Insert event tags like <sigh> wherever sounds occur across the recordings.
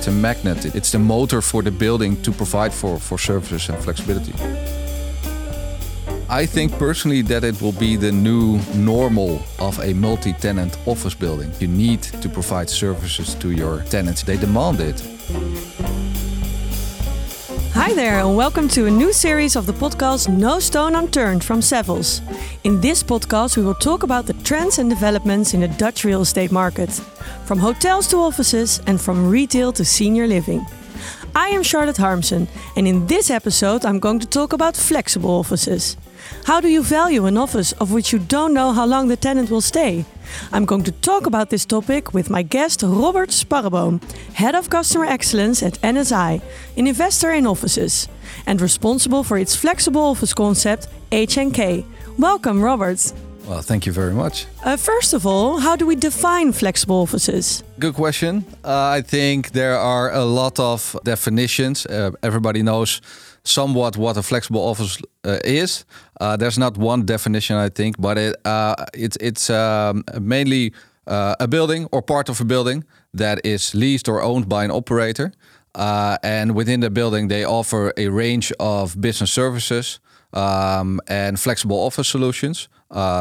It's a magnet. It's the motor for the building to provide for, for services and flexibility. I think personally that it will be the new normal of a multi tenant office building. You need to provide services to your tenants, they demand it. Hi there, and welcome to a new series of the podcast No Stone Unturned from Savills. In this podcast, we will talk about the trends and developments in the Dutch real estate market, from hotels to offices, and from retail to senior living. I am Charlotte Harmsen, and in this episode, I'm going to talk about flexible offices. How do you value an office of which you don't know how long the tenant will stay? I'm going to talk about this topic with my guest Robert Sparreboom, Head of Customer Excellence at NSI, an investor in offices, and responsible for its flexible office concept, HNK. Welcome, Robert. Well, thank you very much. Uh, first of all, how do we define flexible offices? Good question. Uh, I think there are a lot of definitions. Uh, everybody knows somewhat what a flexible office uh, is. Uh, there's not one definition, I think, but it, uh, it's it's um, mainly a building or part of a building that is leased or owned by an operator. and within the building, they offer a range of business services um, and flexible office solutions,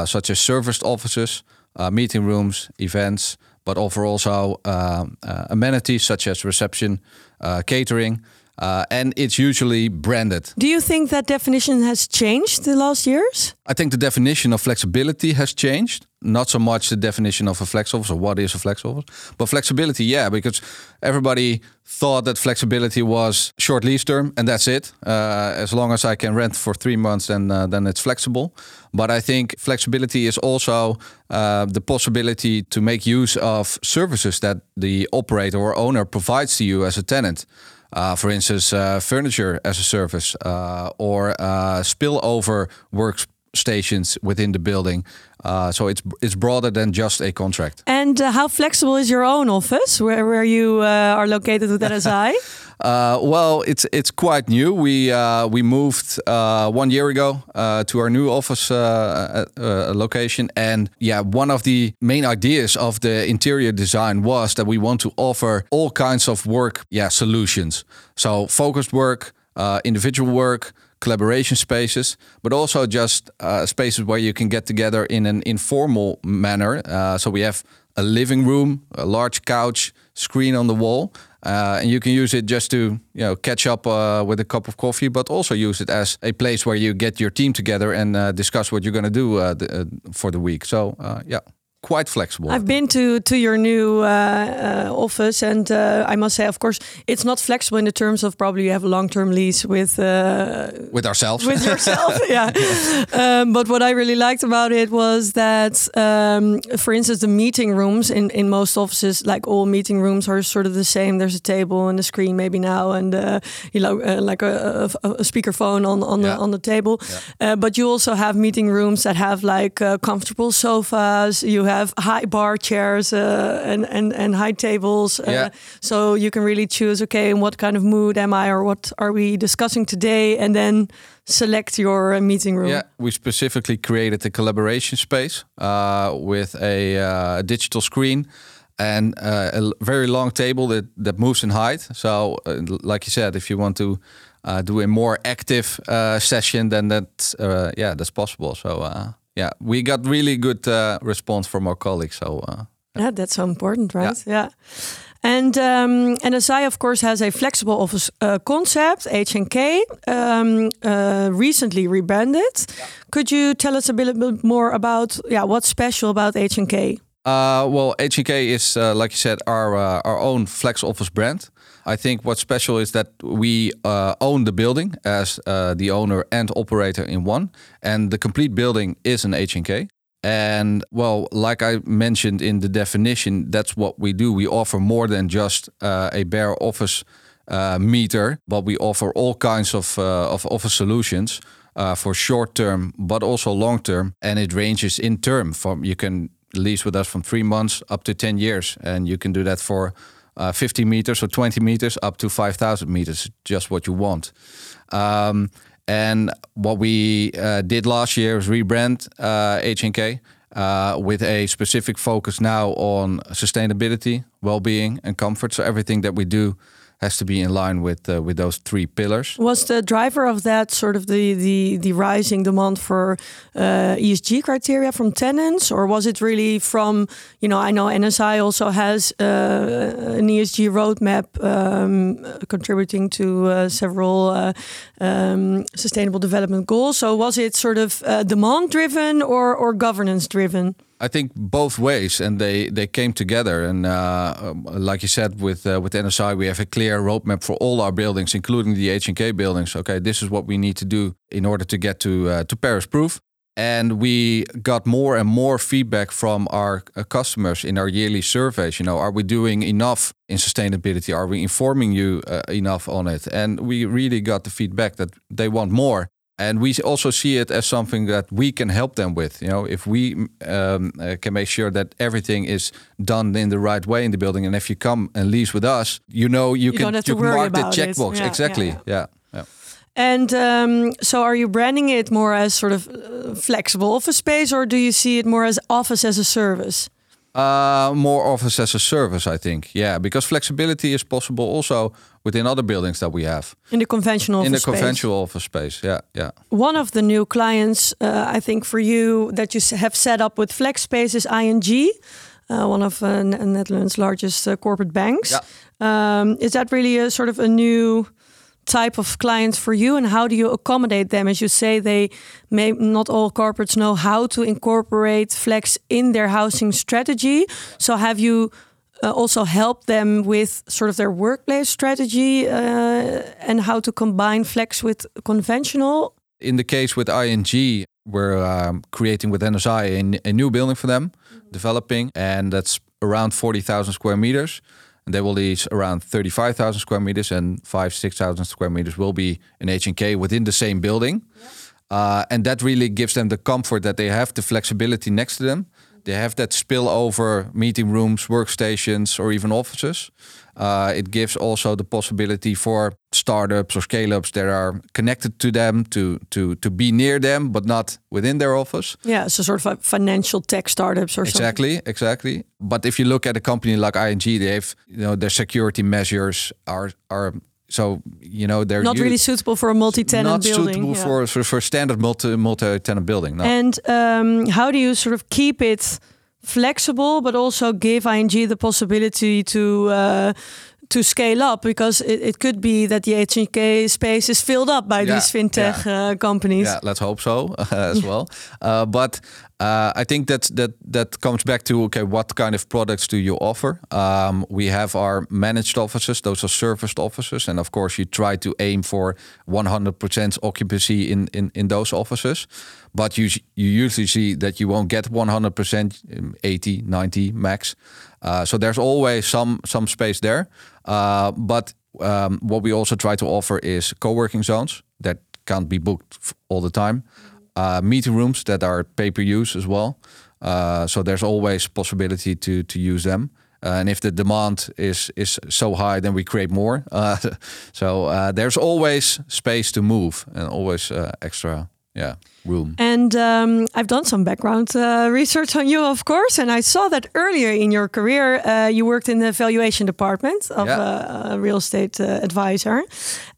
such as serviced offices, meeting rooms, events, but offer also um, amenities such as reception, catering. Uh, and it's usually branded. Do you think that definition has changed the last years? I think the definition of flexibility has changed. Not so much the definition of a flex office or what is a flex office, but flexibility, yeah, because everybody thought that flexibility was short lease term and that's it. Uh, as long as I can rent for three months, then uh, then it's flexible. But I think flexibility is also uh, the possibility to make use of services that the operator or owner provides to you as a tenant. Uh, for instance, uh, furniture as a service uh, or uh, spillover workstations within the building. Uh, so it's it's broader than just a contract. And uh, how flexible is your own office, where where you are located with <laughs> NSI? Uh, well, it's it's quite new. We uh, we moved uh, one year ago uh, to our new office uh, uh, location, and yeah, one of the main ideas of the interior design was that we want to offer all kinds of work, yeah, solutions. So focused work, individual work, collaboration spaces, but also just spaces where you can get together in an informal manner. so we have a living room, a large couch, screen on the wall, uh, and you can use it just to you know catch up uh, with a cup of coffee, but also use it as a place where you get your team together and uh, discuss what you're going to do uh, the, uh, for the week. So uh, yeah quite flexible. I've been to to your new uh, uh, office, and uh, I must say, of course, it's not flexible in the terms of probably you have a long term lease with uh, with ourselves, with yourself, <laughs> yeah. Um, but what I really liked about it was that, um, for instance, the meeting rooms in in most offices, like all meeting rooms, are sort of the same. There's a table and a screen, maybe now, and uh, you know, uh, like a, a, a speakerphone on on yeah. the on the table. Yeah. but you also have meeting rooms that have like comfortable sofas. You have high bar chairs uh, and, and, and high tables. Uh, yeah. So you can really choose, okay, in what kind of mood am I or what are we discussing today? And then select your uh, meeting room. Yeah, we specifically created a collaboration space uh, with a uh, digital screen and uh, a very long table that, that moves in height. So, uh, like you said, if you want to uh, do a more active uh, session, then that's uh, yeah, that's possible. So yeah, we got really good uh, response from our colleagues. So uh, yeah, that's so important, right? Yeah. yeah. And um, NSI, of course, has a flexible office uh, concept, HNK, um, uh, recently rebranded. Yeah. Could you tell us a bit, bit more about yeah what's special about HNK? Uh, well, HNK is, uh, like you said, our uh, our own flex office brand. I think what's special is that we uh, own the building as uh, the owner and operator in one, and the complete building is an HNK. And well, like I mentioned in the definition, that's what we do. We offer more than just uh, a bare office meter, but we offer all kinds of of office solutions. Uh, for short term, but also long term. And it ranges in term from you can lease with us from three months up to 10 years. And you can do that for uh, 50 meters or 20 meters up to 5,000 meters, just what you want. Um, and what we uh, did last year was rebrand uh, HNK. uh, with a specific focus now on sustainability, well-being, and comfort. So everything that we do has to be in line with uh, with those three pillars. Was the driver of that sort of the the, the rising demand for uh, ESG criteria from tenants, or was it really from you know I know NSI also has uh, an ESG roadmap um, contributing to uh, several uh, um, sustainable development goals. So was it sort of uh, demand driven or or governance driven? I think both ways, and they they came together. And uh, um, like you said, with uh, with NSI, we have a clear roadmap for all our buildings, including the HNK buildings. Okay, this is what we need to do in order to get to uh, to Paris proof. And we got more and more feedback from our uh, customers in our yearly surveys. You know, are we doing enough in sustainability? Are we informing you uh, enough on it? And we really got the feedback that they want more and we also see it as something that we can help them with. You know, if we um, uh, can make sure that everything is done in the right way in the building, and if you come and lease with us, you know you, You can don't have to you can mark the checkbox Yeah, exactly. yeah, Yeah, yeah. And um, so, are you branding it more as sort of uh, flexible office space, or do you see it more as office as a service? Uh, more office as a service, I think. Yeah, because flexibility is possible also within other buildings that we have In the conventional in the office space? conventional office space. Yeah, yeah. One of the new clients, uh, I think, for you that you have set up with FlexSpace is ING, uh, one of uh, Netherlands' largest uh, corporate banks. Um, is that really a sort of a new type of client for you, and how do you accommodate them? As you say, they may not all corporates know how to incorporate flex in their housing strategy. So, have you? Uh, also help them with sort of their workplace strategy uh, and how to combine flex with conventional in the case with ING, we're um, creating with NSI a, a new building for them, developing, and that's around 40,000 square meters. And they will lease around 35,000 square meters, and five, 6,000 square meters will be an HNK within the same building. Uh, and that really gives them the comfort that they have the flexibility next to them. They have that spillover meeting rooms, workstations, or even offices. Uh, it gives also the possibility for startups or scale ups that are connected to them to, to, to be near them, but not within their office. Yeah, so sort of financial tech startups or something. Exactly, exactly. But if you look at a company like ING, they have you know their security measures are are so you know they're Not u- really suitable for a multi-tenant not building. Not suitable yeah. for, for for standard multi multi tenant building. No. And um, how do you sort of keep it flexible, but also give ING the possibility to uh, to scale up? Because it, it could be that the HNK space is filled up by Yeah, these fintech uh, companies. Yeah, let's hope so <laughs> as well. Uh, but uh, I think that that that comes back to okay, what kind of products do you offer? Um, we have our managed offices; those are serviced offices, and of course, you try to aim for 100% occupancy in in in those offices. But you you usually see that you won't get 100%, um, 80, 90 max. Uh, so there's always some some space there. Uh, but um, what we also try to offer is co-working zones that can't be booked all the time. Uh, meeting rooms that are pay per use as well. Uh, so there's always possibility to to use them. Uh, and if the demand is is so high, then we create more. <laughs> Uh, so uh, there's always space to move and always uh, extra yeah room. And um, I've done some background uh, research on you, of course, and I saw that earlier in your career uh, you worked in the valuation department of Yeah. uh, a real estate uh, advisor.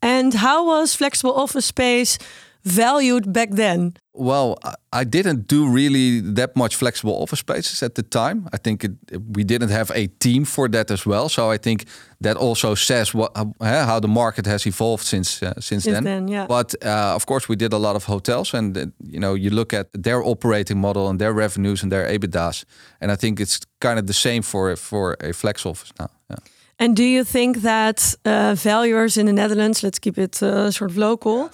And how was flexible office space valued back then? Well, I- didn't do really that much flexible office spaces at the time. I think it, we didn't have a team for that as well. So I think that also says what how, eh, how the market has evolved since uh, since, Since then, yeah. But uh, of course, we did a lot of hotels, and uh, you know, you look at their operating model and their revenues and their EBITDA's, and I think it's kind of the same for for a flex office now. Yeah. And do you think that uh, valuers in the Netherlands, let's keep it uh, sort of local,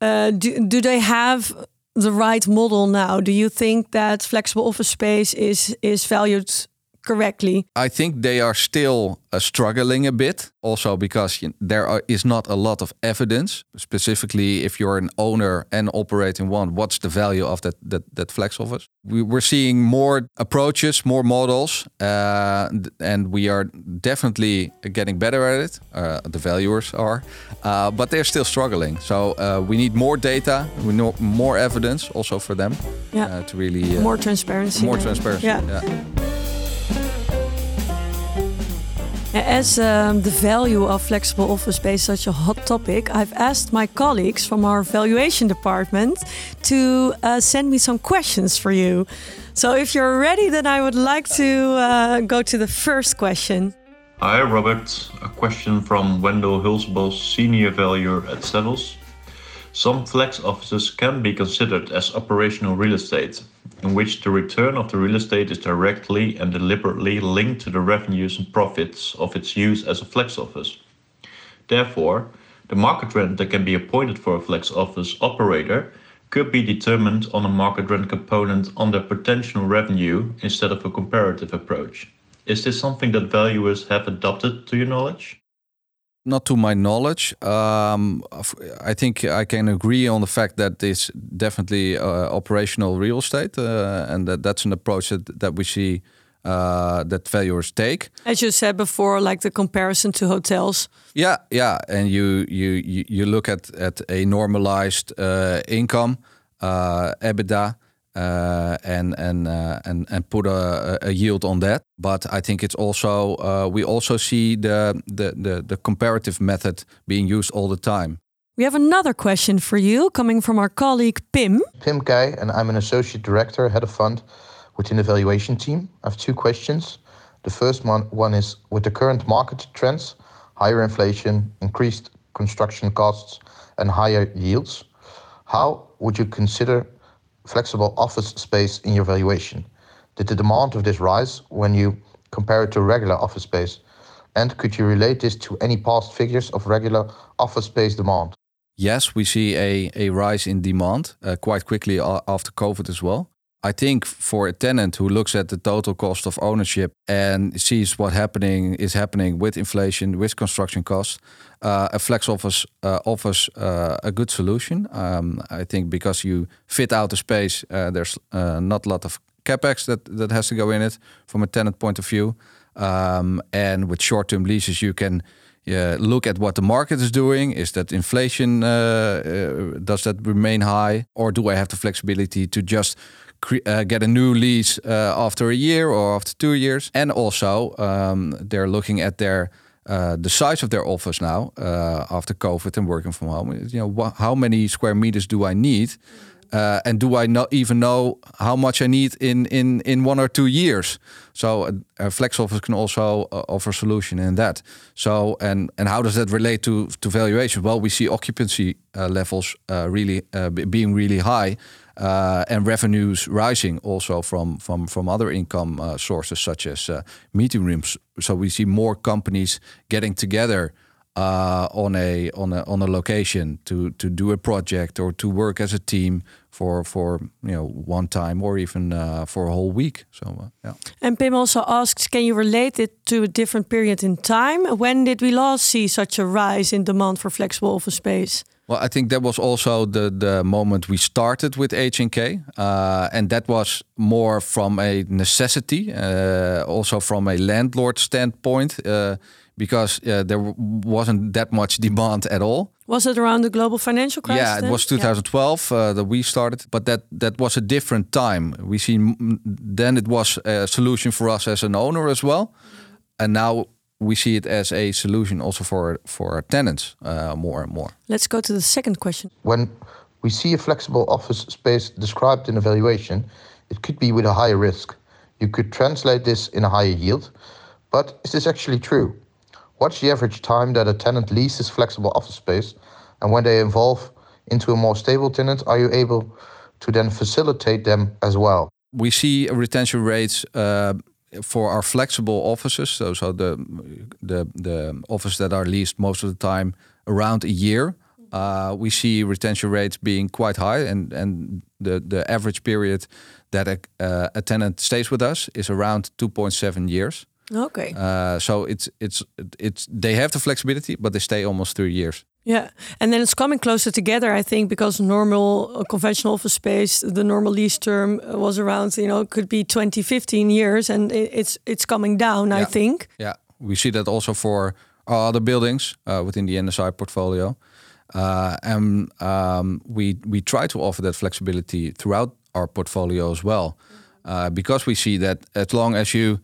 uh, do, do they have the right model now? Do you think that flexible office space is is valued correctly? I think they are still uh, struggling a bit, also because you there are, is not a lot of evidence. Specifically, if you're an owner and operating one, what's the value of that that, that flex office? We, we're seeing more approaches, more models, uh, and we are definitely getting better at it. Uh, the valuers are, uh, but they're still struggling. So uh, we need more data, we need more evidence, also for them, Yeah. uh, to really More transparency. more transparency. Yeah. yeah. As um, the value of flexible office space is such a hot topic, I've asked my colleagues from our valuation department to uh, send me some questions for you. So if you're ready, then I would like to uh, go to the first question. Hi, Robert. A question from Wendell Hulsbos, Senior Valuer at Savills. Some flex offices can be considered as operational real estate, in which the return of the real estate is directly and deliberately linked to the revenues and profits of its use as a flex office. Therefore, the market rent that can be appointed for a flex office operator could be determined on a market rent component on their potential revenue instead of a comparative approach. Is this something that valuers have adopted to your knowledge? Not to my knowledge. Um, I think I can agree on the fact that it's definitely uh, operational real estate, uh, and that that's an approach that, that we see uh, that valuers take. As you said before, like the comparison to hotels. Yeah, yeah, and you you you, look at at a normalized uh, income, uh, EBITDA. Uh, and and uh, and and put a, a yield on that, but I think it's also uh, we also see the, the the the comparative method being used all the time. We have another question for you coming from our colleague Pim. Pim Guy, and I'm an associate director, head of fund within the valuation team. I have two questions. The first one, one is with the current market trends, higher inflation, increased construction costs, and higher yields, how would you consider flexible office space in your valuation? Did the demand of this rise when you compare it to regular office space? And could you relate this to any past figures of regular office space demand? yes, we see a, a rise in demand uh, quite quickly after COVID as well. I think for a tenant who looks at the total cost of ownership and sees what happening is happening with inflation, with construction costs, uh, a flex office uh, offers uh, a good solution. Um, I think because you fit out the space, uh, there's uh, not a lot of capex that that has to go in it from a tenant point of view. Um, and with short-term leases, you can yeah, look at what the market is doing. Is that inflation? Uh, uh, does that remain high, or do I have the flexibility to just uh, get a new lease uh, after a year or after two years? And also, um, they're looking at their uh, the size of their office now uh, after COVID and working from home. You know, how many square meters do I need? Uh, and do I not even know how much I need in in in one or two years? So a, a flex office can also uh, offer solution in that. So and and how does that relate to to valuation? Well, we see occupancy uh, levels uh, really uh, be- being really high. Uh, and revenues rising also from from from other income uh, sources such as uh, meeting rooms. So we see more companies getting together uh, on a on a on a location to to do a project or to work as a team for for you know one time or even uh, for a whole week. So uh, yeah. And Pim also asks, can you relate it to a different period in time? When did we last see such a rise in demand for flexible office space? Well, I think that was also the the moment we started with HNK, uh, and that was more from a necessity, uh, also from a landlord standpoint, uh, because uh, there w- wasn't that much demand at all. Was it around the global financial crisis? Yeah, it then? was 2012 uh, that we started, but that that was a different time. We see then it was a solution for us as an owner as well, and now we see it as a solution also for for our tenants uh, more and more. Let's go to the second question. When we see a flexible office space described in a valuation, it could be with a higher risk. You could translate this in a higher yield, but is this actually true? What's the average time that a tenant leases flexible office space? And when they evolve into a more stable tenant, are you able to then facilitate them as well? We see retention rates uh, for our flexible offices, so so the the the offices that are leased most of the time around a year Uh, we see retention rates being quite high, and and the the average period that a, uh, a tenant stays with us is around 2.7 years. Okay. Uh, so it's it's it's they have the flexibility, but they stay almost three years. Yeah, and then it's coming closer together, I think, because normal uh, conventional office space, the normal lease term uh, was around, you know, could be 20, 15 years, and it, it's it's coming down, Yeah. I think. Yeah, we see that also for our other buildings uh, within the NSI portfolio, uh, and um, we we try to offer that flexibility throughout our portfolio as well, uh, because we see that as long as you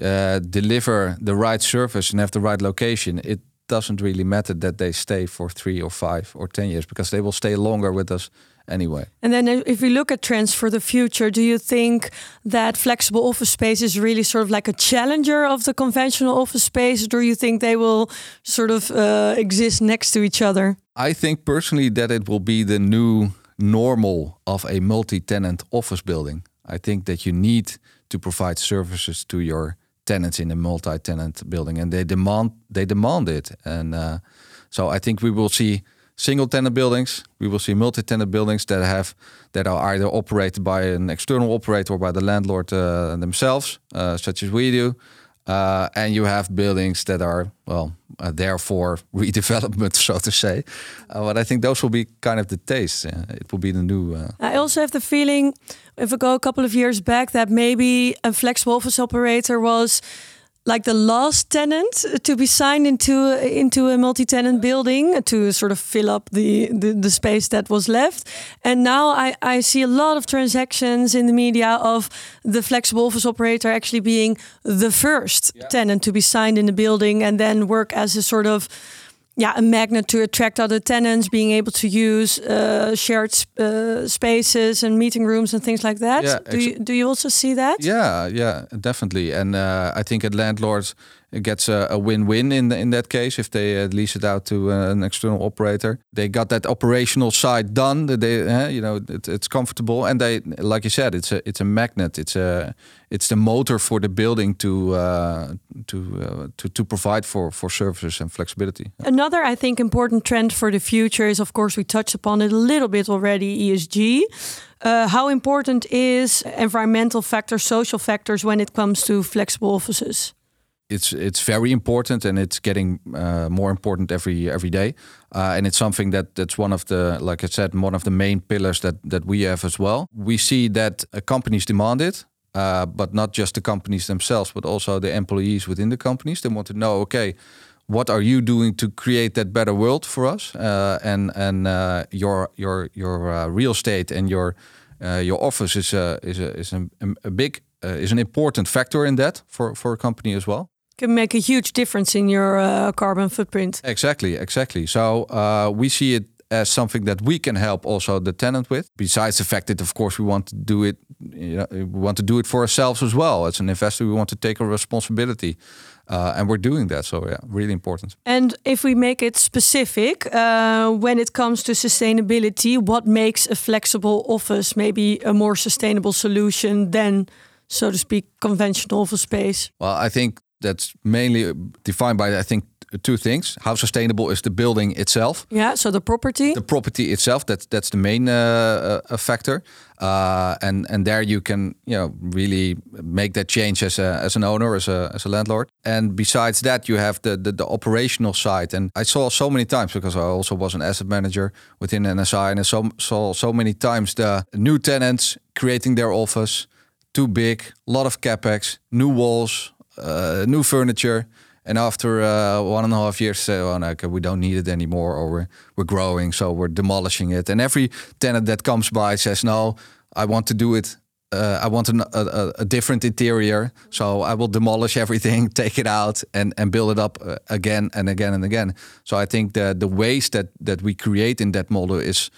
uh, deliver the right service and have the right location, it doesn't really matter that they stay for three or five or ten years because they will stay longer with us anyway. And then if we look at trends for the future, do you think that flexible office space is really sort of like a challenger of the conventional office space, or do you think they will sort of uh, exist next to each other? I think personally that it will be the new normal of a multi-tenant office building. I think that you need to provide services to your tenants in a multi-tenant building, and they demand they demand it. And uh, so I think we will see single-tenant buildings. We will see multi-tenant buildings that have that are either operated by an external operator or by the landlord uh, themselves, uh, such as we do. Uh, and you have buildings that are well, uh, there for <laughs> redevelopment, so to say. Uh, but I think those will be kind of the taste. It will be the new. Uh, I also have the feeling, if I go a couple of years back, that maybe a flexible office operator was like the last tenant to be signed into into a multi-tenant building to sort of fill up the, the, the space that was left. And now I, I see a lot of transactions in the media of the flexible office operator actually being the first tenant to be signed in the building and then work as a sort of yeah, a magnet to attract other tenants, being able to use uh, shared uh, spaces and meeting rooms and things like that. Yeah, do you do you also see that? yeah, yeah, definitely. And uh, I think a landlord gets a, a win-win in in that case if they uh, lease it out to uh, an external operator. They got that operational side done. They, uh, you know, it, it's comfortable, and they, like you said, it's a it's a magnet. It's a it's the motor for the building to uh, to uh, to to provide for for services and flexibility. Another, I think, important trend for the future is, of course, we touched upon it a little bit already ESG. Uh, how important is environmental factors, social factors when it comes to flexible offices? It's it's very important and it's getting uh, more important every every day. Uh, and it's something that that's one of the like I said one of the main pillars that that we have as well. We see that uh, companies demand it uh, but not just the companies themselves but also the employees within the companies. They want to know okay what are you doing to create that better world for us? Uh, and and uh, your your your real estate and your your office is a is a is a, a big is an important factor in that for for a company as well can make a huge difference in your uh, carbon footprint. Exactly, exactly. So uh, we see it as something that we can help also the tenant with. Besides the fact that, of course, we want to do it, you know, we want to do it for ourselves as well. As an investor, we want to take a responsibility. Uh, and we're doing that. So yeah, really important. And if we make it specific, uh, when it comes to sustainability, what makes a flexible office maybe a more sustainable solution than, so to speak, conventional office space? Well, I think that's mainly defined by I think two things: how sustainable is the building itself? Yeah, so the property. The property itself. That's that's the main uh, uh, factor, uh, and and there you can you know really make that change as a as an owner as a as a landlord. And besides that, you have the the, the operational side. And I saw so many times because I also was an asset manager within NSI, and I saw saw so many times the new tenants creating their office too big, a lot of capex, new walls, uh, new furniture. And after uh, one and a half years, say, oh, okay, we don't need it anymore, or we're, we're growing, so we're demolishing it. And every tenant that comes by says, no, I want to do it. Uh, I want an, a, a, different interior, so I will demolish everything, <laughs> take it out, and, and build it up uh, again and again and again. So I think the the waste that that we create in that model is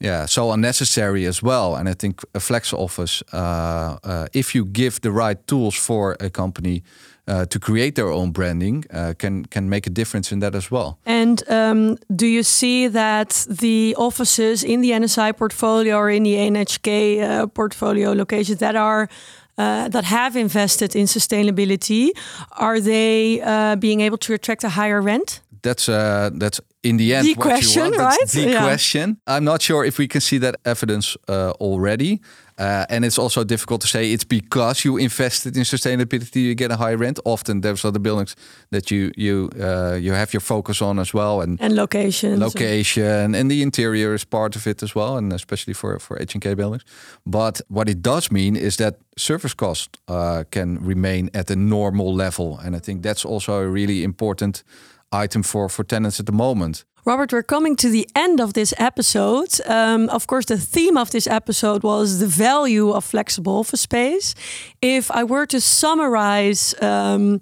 yeah, so unnecessary as well. And I think a flex office, uh, uh, if you give the right tools for a company uh, to create their own branding, uh, can can make a difference in that as well. And um, do you see that the offices in the NSI portfolio or in the NHK uh, portfolio locations that are uh, that have invested in sustainability, are they being able to attract a higher rent? That's uh, that's in the end The what question, you want. That's right? The Yeah. question. I'm not sure if we can see that evidence uh, already. Uh, and it's also difficult to say it's because you invested in sustainability you get a high rent. Often there's other buildings that you you uh, you have your focus on as well, and And locations. location and the interior is part of it as well, and especially for for HNK buildings. But what it does mean is that service cost uh, can remain at a normal level, and I think that's also a really important item for for tenants at the moment. Robert, we're coming to the end of this episode. Um, of course, the theme of this episode was the value of flexible office space. If I were to summarize um,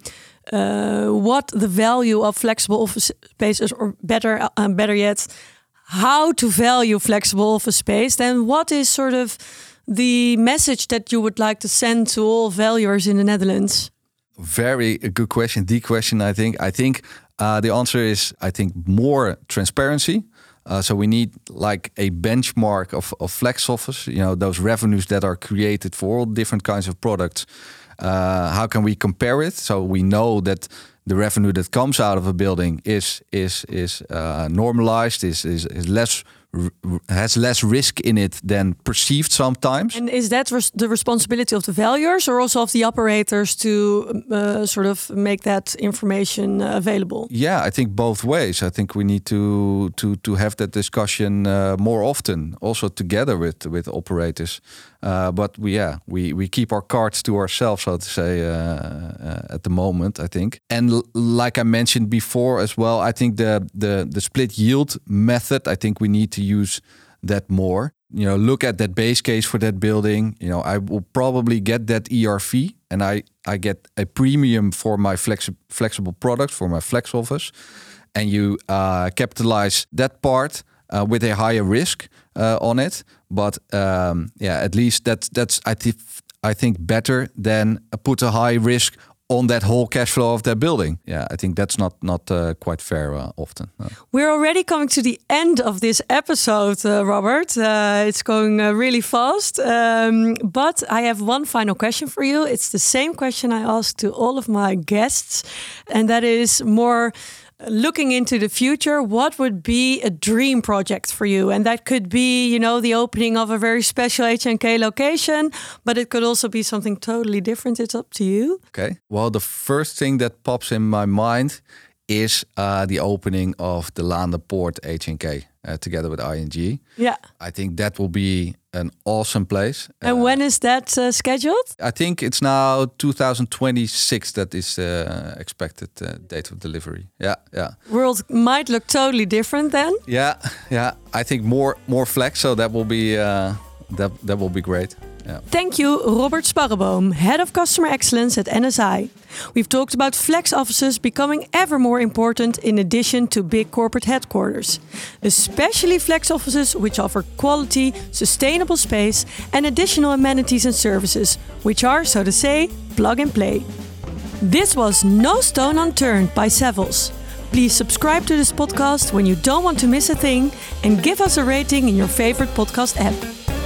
uh, what the value of flexible office space is, or better, uh, better yet, how to value flexible office space, then what is sort of the message that you would like to send to all valuers in the Netherlands? Very good question. The question, I think. I think uh, the answer is, I think, more transparency. Uh, so we need like a benchmark of, of flex office. You know, those revenues that are created for all different kinds of products. Uh, how can we compare it so we know that the revenue that comes out of a building is is is uh, normalized, is, is is less has less risk in it than perceived sometimes. And is that res- the responsibility of the valuers or also of the operators to uh, sort of make that information uh, available? Yeah, I think both ways. I think we need to to to have that discussion uh, more often, also together with with operators. Uh, but we yeah we we keep our cards to ourselves, so to say, uh, uh, at the moment. I think, and like I mentioned before as well, I think the the the split yield method. I think we need to use that more. You know, look at that base case for that building. You know, I will probably get that ERV, and I I get a premium for my flexi- flexible product for my flex office, and you uh, capitalize that part uh, with a higher risk uh, on it. But um, yeah, at least that, that's I think I think better than put a high risk on that whole cash flow of that building. Yeah, I think that's not not uh, quite fair uh, often. no. We're already coming to the end of this episode, uh, Robert. Uh, it's going uh, really fast. Um, but I have one final question for you. It's the same question I ask to all of my guests, and that is more looking into the future. What would be a dream project for you? And that could be, you know, the opening of a very special HNK location, but it could also be something totally different. It's up to you. Okay. Well, the first thing that pops in my mind is uh, the opening of the Lander Poort HNK uh, together with ING. Yeah. I think that will be an awesome place. And Uh, when is that uh, scheduled? I think it's now 2026 that is uh, expected uh, date of delivery. Yeah, yeah, World might look totally different then. yeah, <laughs> yeah. I think more more flex, so that will be uh, that that will be great. Thank you, Robert Sparreboom, Head of Customer Excellence at NSI. We've talked about flex offices becoming ever more important in addition to big corporate headquarters, especially flex offices which offer quality, sustainable space and additional amenities and services, which are, so to say, plug and play. This was No Stone Unturned by Savills. Please subscribe to this podcast when you don't want to miss a thing and give us a rating in your favorite podcast app.